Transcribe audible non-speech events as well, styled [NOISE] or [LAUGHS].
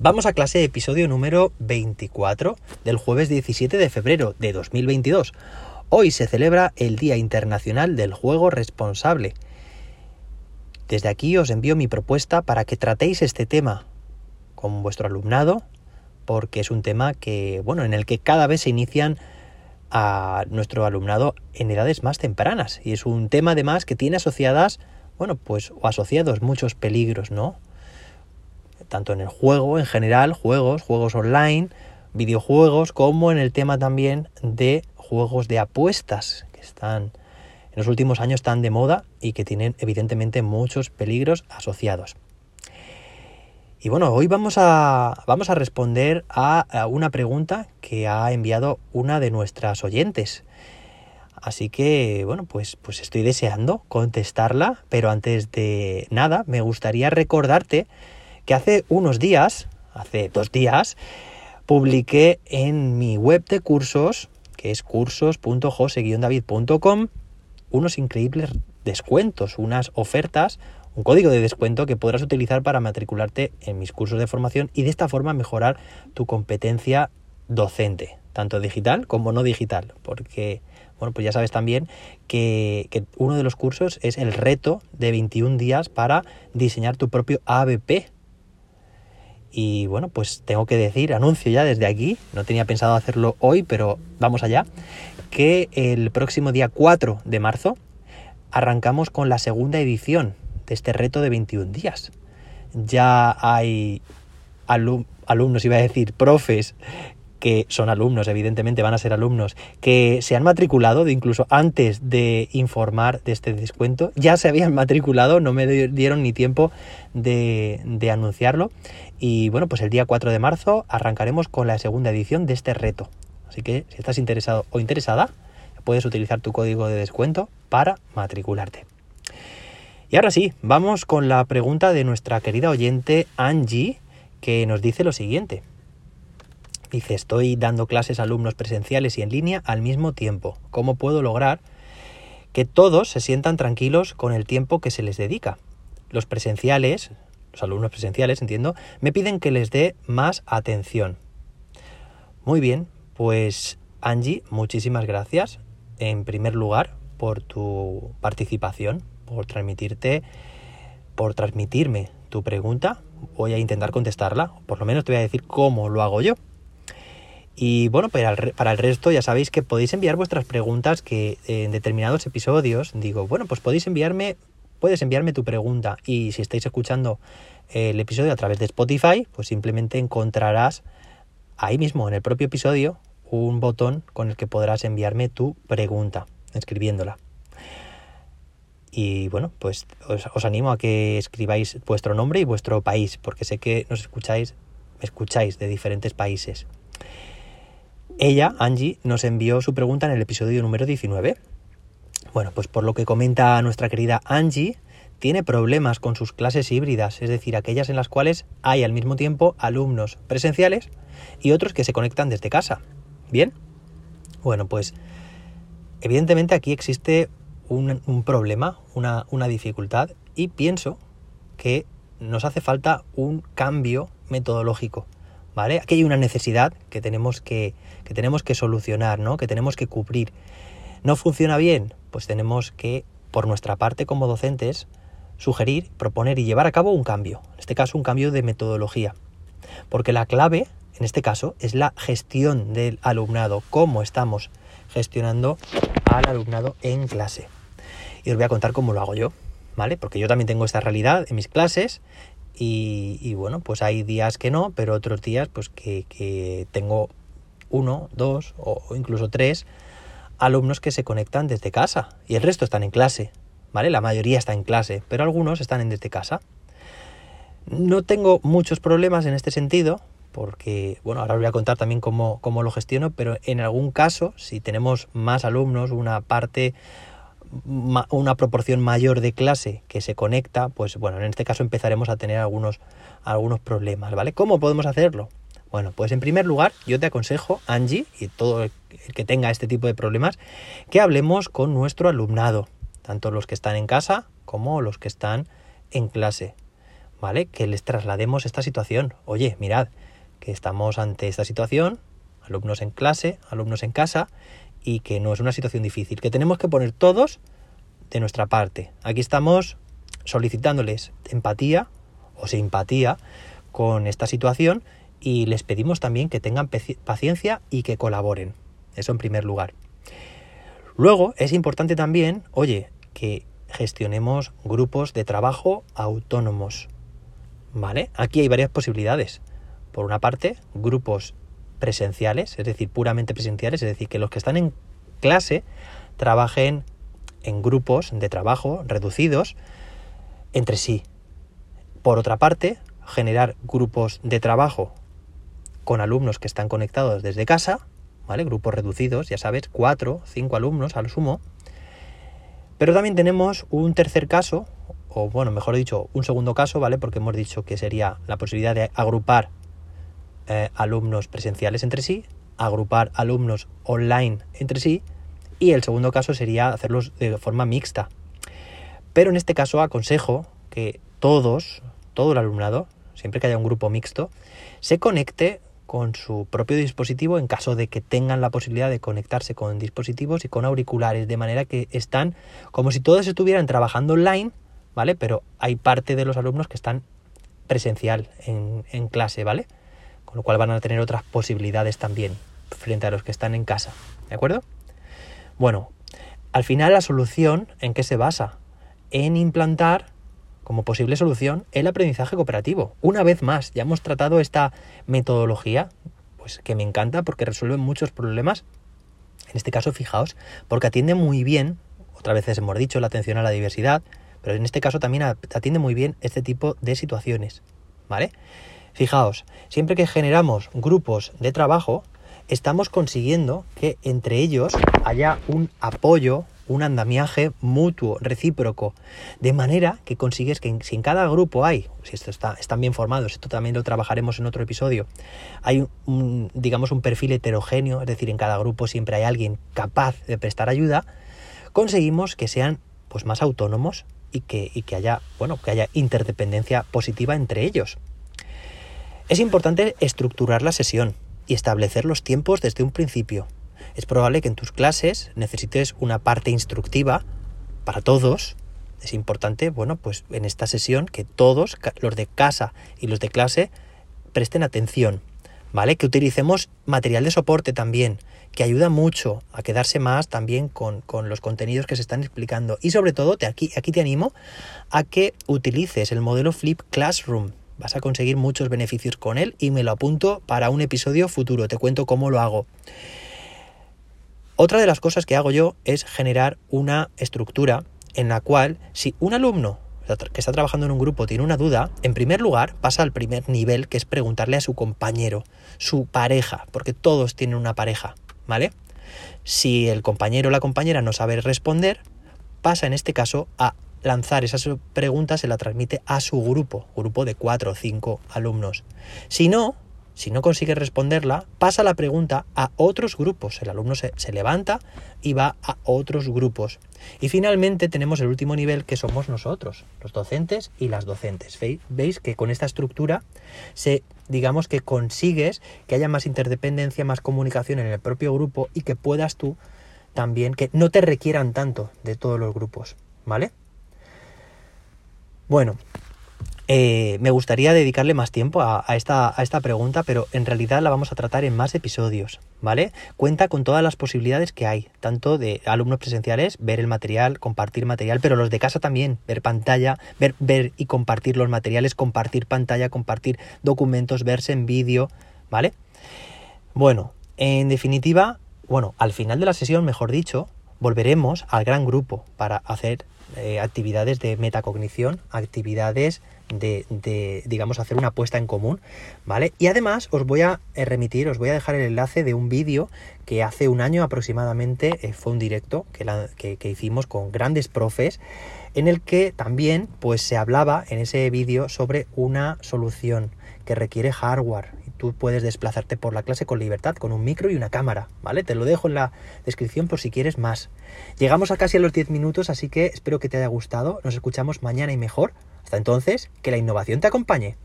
Vamos a clase episodio número 24 del jueves 17 de febrero de 2022. Hoy se celebra el Día Internacional del Juego Responsable. Desde aquí os envío mi propuesta para que tratéis este tema con vuestro alumnado, porque es un tema que, bueno, en el que cada vez se inician a nuestro alumnado en edades más tempranas y es un tema además que tiene asociadas, bueno, pues o asociados muchos peligros, ¿no? Tanto en el juego en general, juegos, juegos online, videojuegos, como en el tema también de juegos de apuestas, que están en los últimos años tan de moda y que tienen evidentemente muchos peligros asociados. Y bueno, hoy vamos a, vamos a responder a, una pregunta que ha enviado una de nuestras oyentes. Así que, bueno, pues, pues estoy deseando contestarla, pero antes de nada me gustaría recordarte que hace unos días, hace dos días, publiqué en mi web de cursos, que es cursos.jose-david.com, unos increíbles descuentos, unas ofertas, un código de descuento que podrás utilizar para matricularte en mis cursos de formación y de esta forma mejorar tu competencia docente, tanto digital como no digital, porque bueno, pues ya sabes también que, que, uno de los cursos es el reto de 21 días para diseñar tu propio ABP, y bueno, pues tengo que decir, anuncio ya desde aquí, no tenía pensado hacerlo hoy, pero vamos allá, que el próximo día 4 de marzo arrancamos con la segunda edición de este reto de 21 días. Ya hay alumnos, iba a decir, profes que son alumnos, evidentemente van a ser alumnos, que se han matriculado, de incluso antes de informar de este descuento, ya se habían [LAUGHS] matriculado, no me dieron ni tiempo de, de anunciarlo. Y bueno, pues el día 4 de marzo arrancaremos con la segunda edición de este reto. Así que si estás interesado o interesada, puedes utilizar tu código de descuento para matricularte. Y ahora sí, vamos con la pregunta de nuestra querida oyente Angie, que nos dice lo siguiente. Dice, estoy dando clases a alumnos presenciales y en línea al mismo tiempo. ¿Cómo puedo lograr que todos se sientan tranquilos con el tiempo que se les dedica? Los presenciales, los alumnos presenciales, entiendo, me piden que les dé más atención. Muy bien, pues Angie, muchísimas gracias en primer lugar por tu participación, por transmitirte, por transmitirme tu pregunta. Voy a intentar contestarla, por lo menos te voy a decir cómo lo hago yo. Y bueno, para el, para el resto ya sabéis que podéis enviar vuestras preguntas que en determinados episodios digo, bueno, pues podéis enviarme, puedes enviarme tu pregunta y si estáis escuchando el episodio a través de Spotify, pues simplemente encontrarás ahí mismo en el propio episodio un botón con el que podrás enviarme tu pregunta, escribiéndola. Y bueno, pues os, os animo a que escribáis vuestro nombre y vuestro país, porque sé que nos escucháis, me escucháis de diferentes países. Ella, Angie, nos envió su pregunta en el episodio número 19. Bueno, pues por lo que comenta nuestra querida Angie, tiene problemas con sus clases híbridas, es decir, aquellas en las cuales hay al mismo tiempo alumnos presenciales y otros que se conectan desde casa. ¿Bien? Bueno, pues evidentemente aquí existe un, problema, una, una dificultad y pienso que nos hace falta un cambio metodológico. ¿Vale? Aquí hay una necesidad que tenemos que, que tenemos que solucionar, ¿no? Que tenemos que cubrir. ¿No funciona bien? Pues tenemos que, por nuestra parte como docentes, sugerir, proponer y llevar a cabo un cambio. En este caso, un cambio de metodología. Porque la clave, en este caso, es la gestión del alumnado, cómo estamos gestionando al alumnado en clase. Y os voy a contar cómo lo hago yo, ¿vale? Porque yo también tengo esta realidad en mis clases y, bueno, pues hay días que no, pero otros días pues que, tengo uno, dos o incluso tres alumnos que se conectan desde casa y el resto están en clase, ¿vale? La mayoría está en clase, pero algunos están en desde casa. No tengo muchos problemas en este sentido, porque, bueno, ahora os voy a contar también cómo, cómo lo gestiono, pero en algún caso, si tenemos más alumnos, una parte una proporción mayor de clase que se conecta, pues bueno, en este caso empezaremos a tener algunos, algunos problemas, ¿vale? ¿Cómo podemos hacerlo? Bueno, pues en primer lugar, yo te aconsejo, Angie, y todo el que tenga este tipo de problemas, que hablemos con nuestro alumnado, tanto los que están en casa como los que están en clase. ¿vale? Que les traslademos esta situación. Oye, mirad, que estamos ante esta situación, alumnos en clase, alumnos en casa, y que no es una situación difícil, que tenemos que poner todos de nuestra parte. Aquí estamos solicitándoles empatía o simpatía con esta situación y les pedimos también que tengan paciencia y que colaboren. Eso en primer lugar. Luego es importante también, oye, que gestionemos grupos de trabajo autónomos. ¿Vale? Aquí hay varias posibilidades. Por una parte, grupos presenciales, es decir, puramente presenciales, es decir, que los que están en clase trabajen en grupos de trabajo reducidos entre sí. Por otra parte, generar grupos de trabajo con alumnos que están conectados desde casa, ¿vale? Grupos reducidos, ya sabes, cuatro, cinco alumnos al sumo. Pero también tenemos un tercer caso, o bueno, mejor dicho, un segundo caso, ¿vale? Porque hemos dicho que sería la posibilidad de agrupar eh, alumnos presenciales entre sí, agrupar alumnos online entre sí, y el segundo caso sería hacerlos de forma mixta. Pero en este caso aconsejo que todos, todo el alumnado, siempre que haya un grupo mixto, se conecte con su propio dispositivo en caso de que tengan la posibilidad de conectarse con dispositivos y con auriculares, de manera que están como si todos estuvieran trabajando online, ¿vale? Pero hay parte de los alumnos que están presencial en, en clase, ¿vale? Con lo cual van a tener otras posibilidades también frente a los que están en casa, ¿de acuerdo? Bueno, al final la solución en qué se basa? En implantar como posible solución el aprendizaje cooperativo. Una vez más, ya hemos tratado esta metodología, pues que me encanta porque resuelve muchos problemas. En este caso, fijaos, porque atiende muy bien, otra vez hemos dicho, la atención a la diversidad, pero en este caso también atiende muy bien este tipo de situaciones, ¿vale? Fijaos, siempre que generamos grupos de trabajo, estamos consiguiendo que entre ellos haya un apoyo, un andamiaje mutuo, recíproco, de manera que consigues que si en cada grupo hay, si esto está, están bien formados, esto también lo trabajaremos en otro episodio, hay un, digamos un perfil heterogéneo, es decir, en cada grupo siempre hay alguien capaz de prestar ayuda, conseguimos que sean pues más autónomos y que, y que haya, bueno, que haya interdependencia positiva entre ellos. Es importante estructurar la sesión y establecer los tiempos desde un principio. Es probable que en tus clases necesites una parte instructiva para todos. Es importante, bueno, pues en esta sesión que todos, los de casa y los de clase, presten atención, ¿vale? Que utilicemos material de soporte también, que ayuda mucho a quedarse más también con, con los contenidos que se están explicando. Y sobre todo, te, aquí, aquí te animo a que utilices el modelo Flip Classroom, Vas a conseguir muchos beneficios con él y me lo apunto para un episodio futuro. Te cuento cómo lo hago. Otra de las cosas que hago yo es generar una estructura en la cual si un alumno que está trabajando en un grupo tiene una duda, en primer lugar pasa al primer nivel que es preguntarle a su compañero, su pareja, porque todos tienen una pareja, ¿vale? Si el compañero o la compañera no sabe responder, pasa en este caso a lanzar esas preguntas se la transmite a su grupo, grupo de cuatro o cinco alumnos. Si no, si no consigue responderla, pasa la pregunta a otros grupos. El alumno se, se, levanta y va a otros grupos. Y finalmente tenemos el último nivel que somos nosotros, los docentes y las docentes. Veis que con esta estructura se, digamos que consigues que haya más interdependencia, más comunicación en el propio grupo y que puedas tú también, que no te requieran tanto de todos los grupos. ¿Vale? Bueno, eh, me gustaría dedicarle más tiempo a, esta, pregunta, pero en realidad la vamos a tratar en más episodios, ¿vale? Cuenta con todas las posibilidades que hay, tanto de alumnos presenciales, ver el material, compartir material, pero los de casa también, ver pantalla, ver, ver y compartir los materiales, compartir pantalla, compartir documentos, verse en vídeo, ¿vale? Bueno, en definitiva, bueno, al final de la sesión, mejor dicho, volveremos al gran grupo para hacer eh, actividades de metacognición, actividades de, de, digamos, hacer una apuesta en común, ¿vale? Y además os voy a eh, remitir, os voy a dejar el enlace de un vídeo que hace un año aproximadamente eh, fue un directo que, que, hicimos con grandes profes, en el que también, pues, se hablaba en ese vídeo sobre una solución que requiere hardware tú puedes desplazarte por la clase con libertad, con un micro y una cámara, ¿vale? Te lo dejo en la descripción por si quieres más. Llegamos a casi a los 10 minutos, así que espero que te haya gustado. Nos escuchamos mañana y mejor. Hasta entonces, que la innovación te acompañe.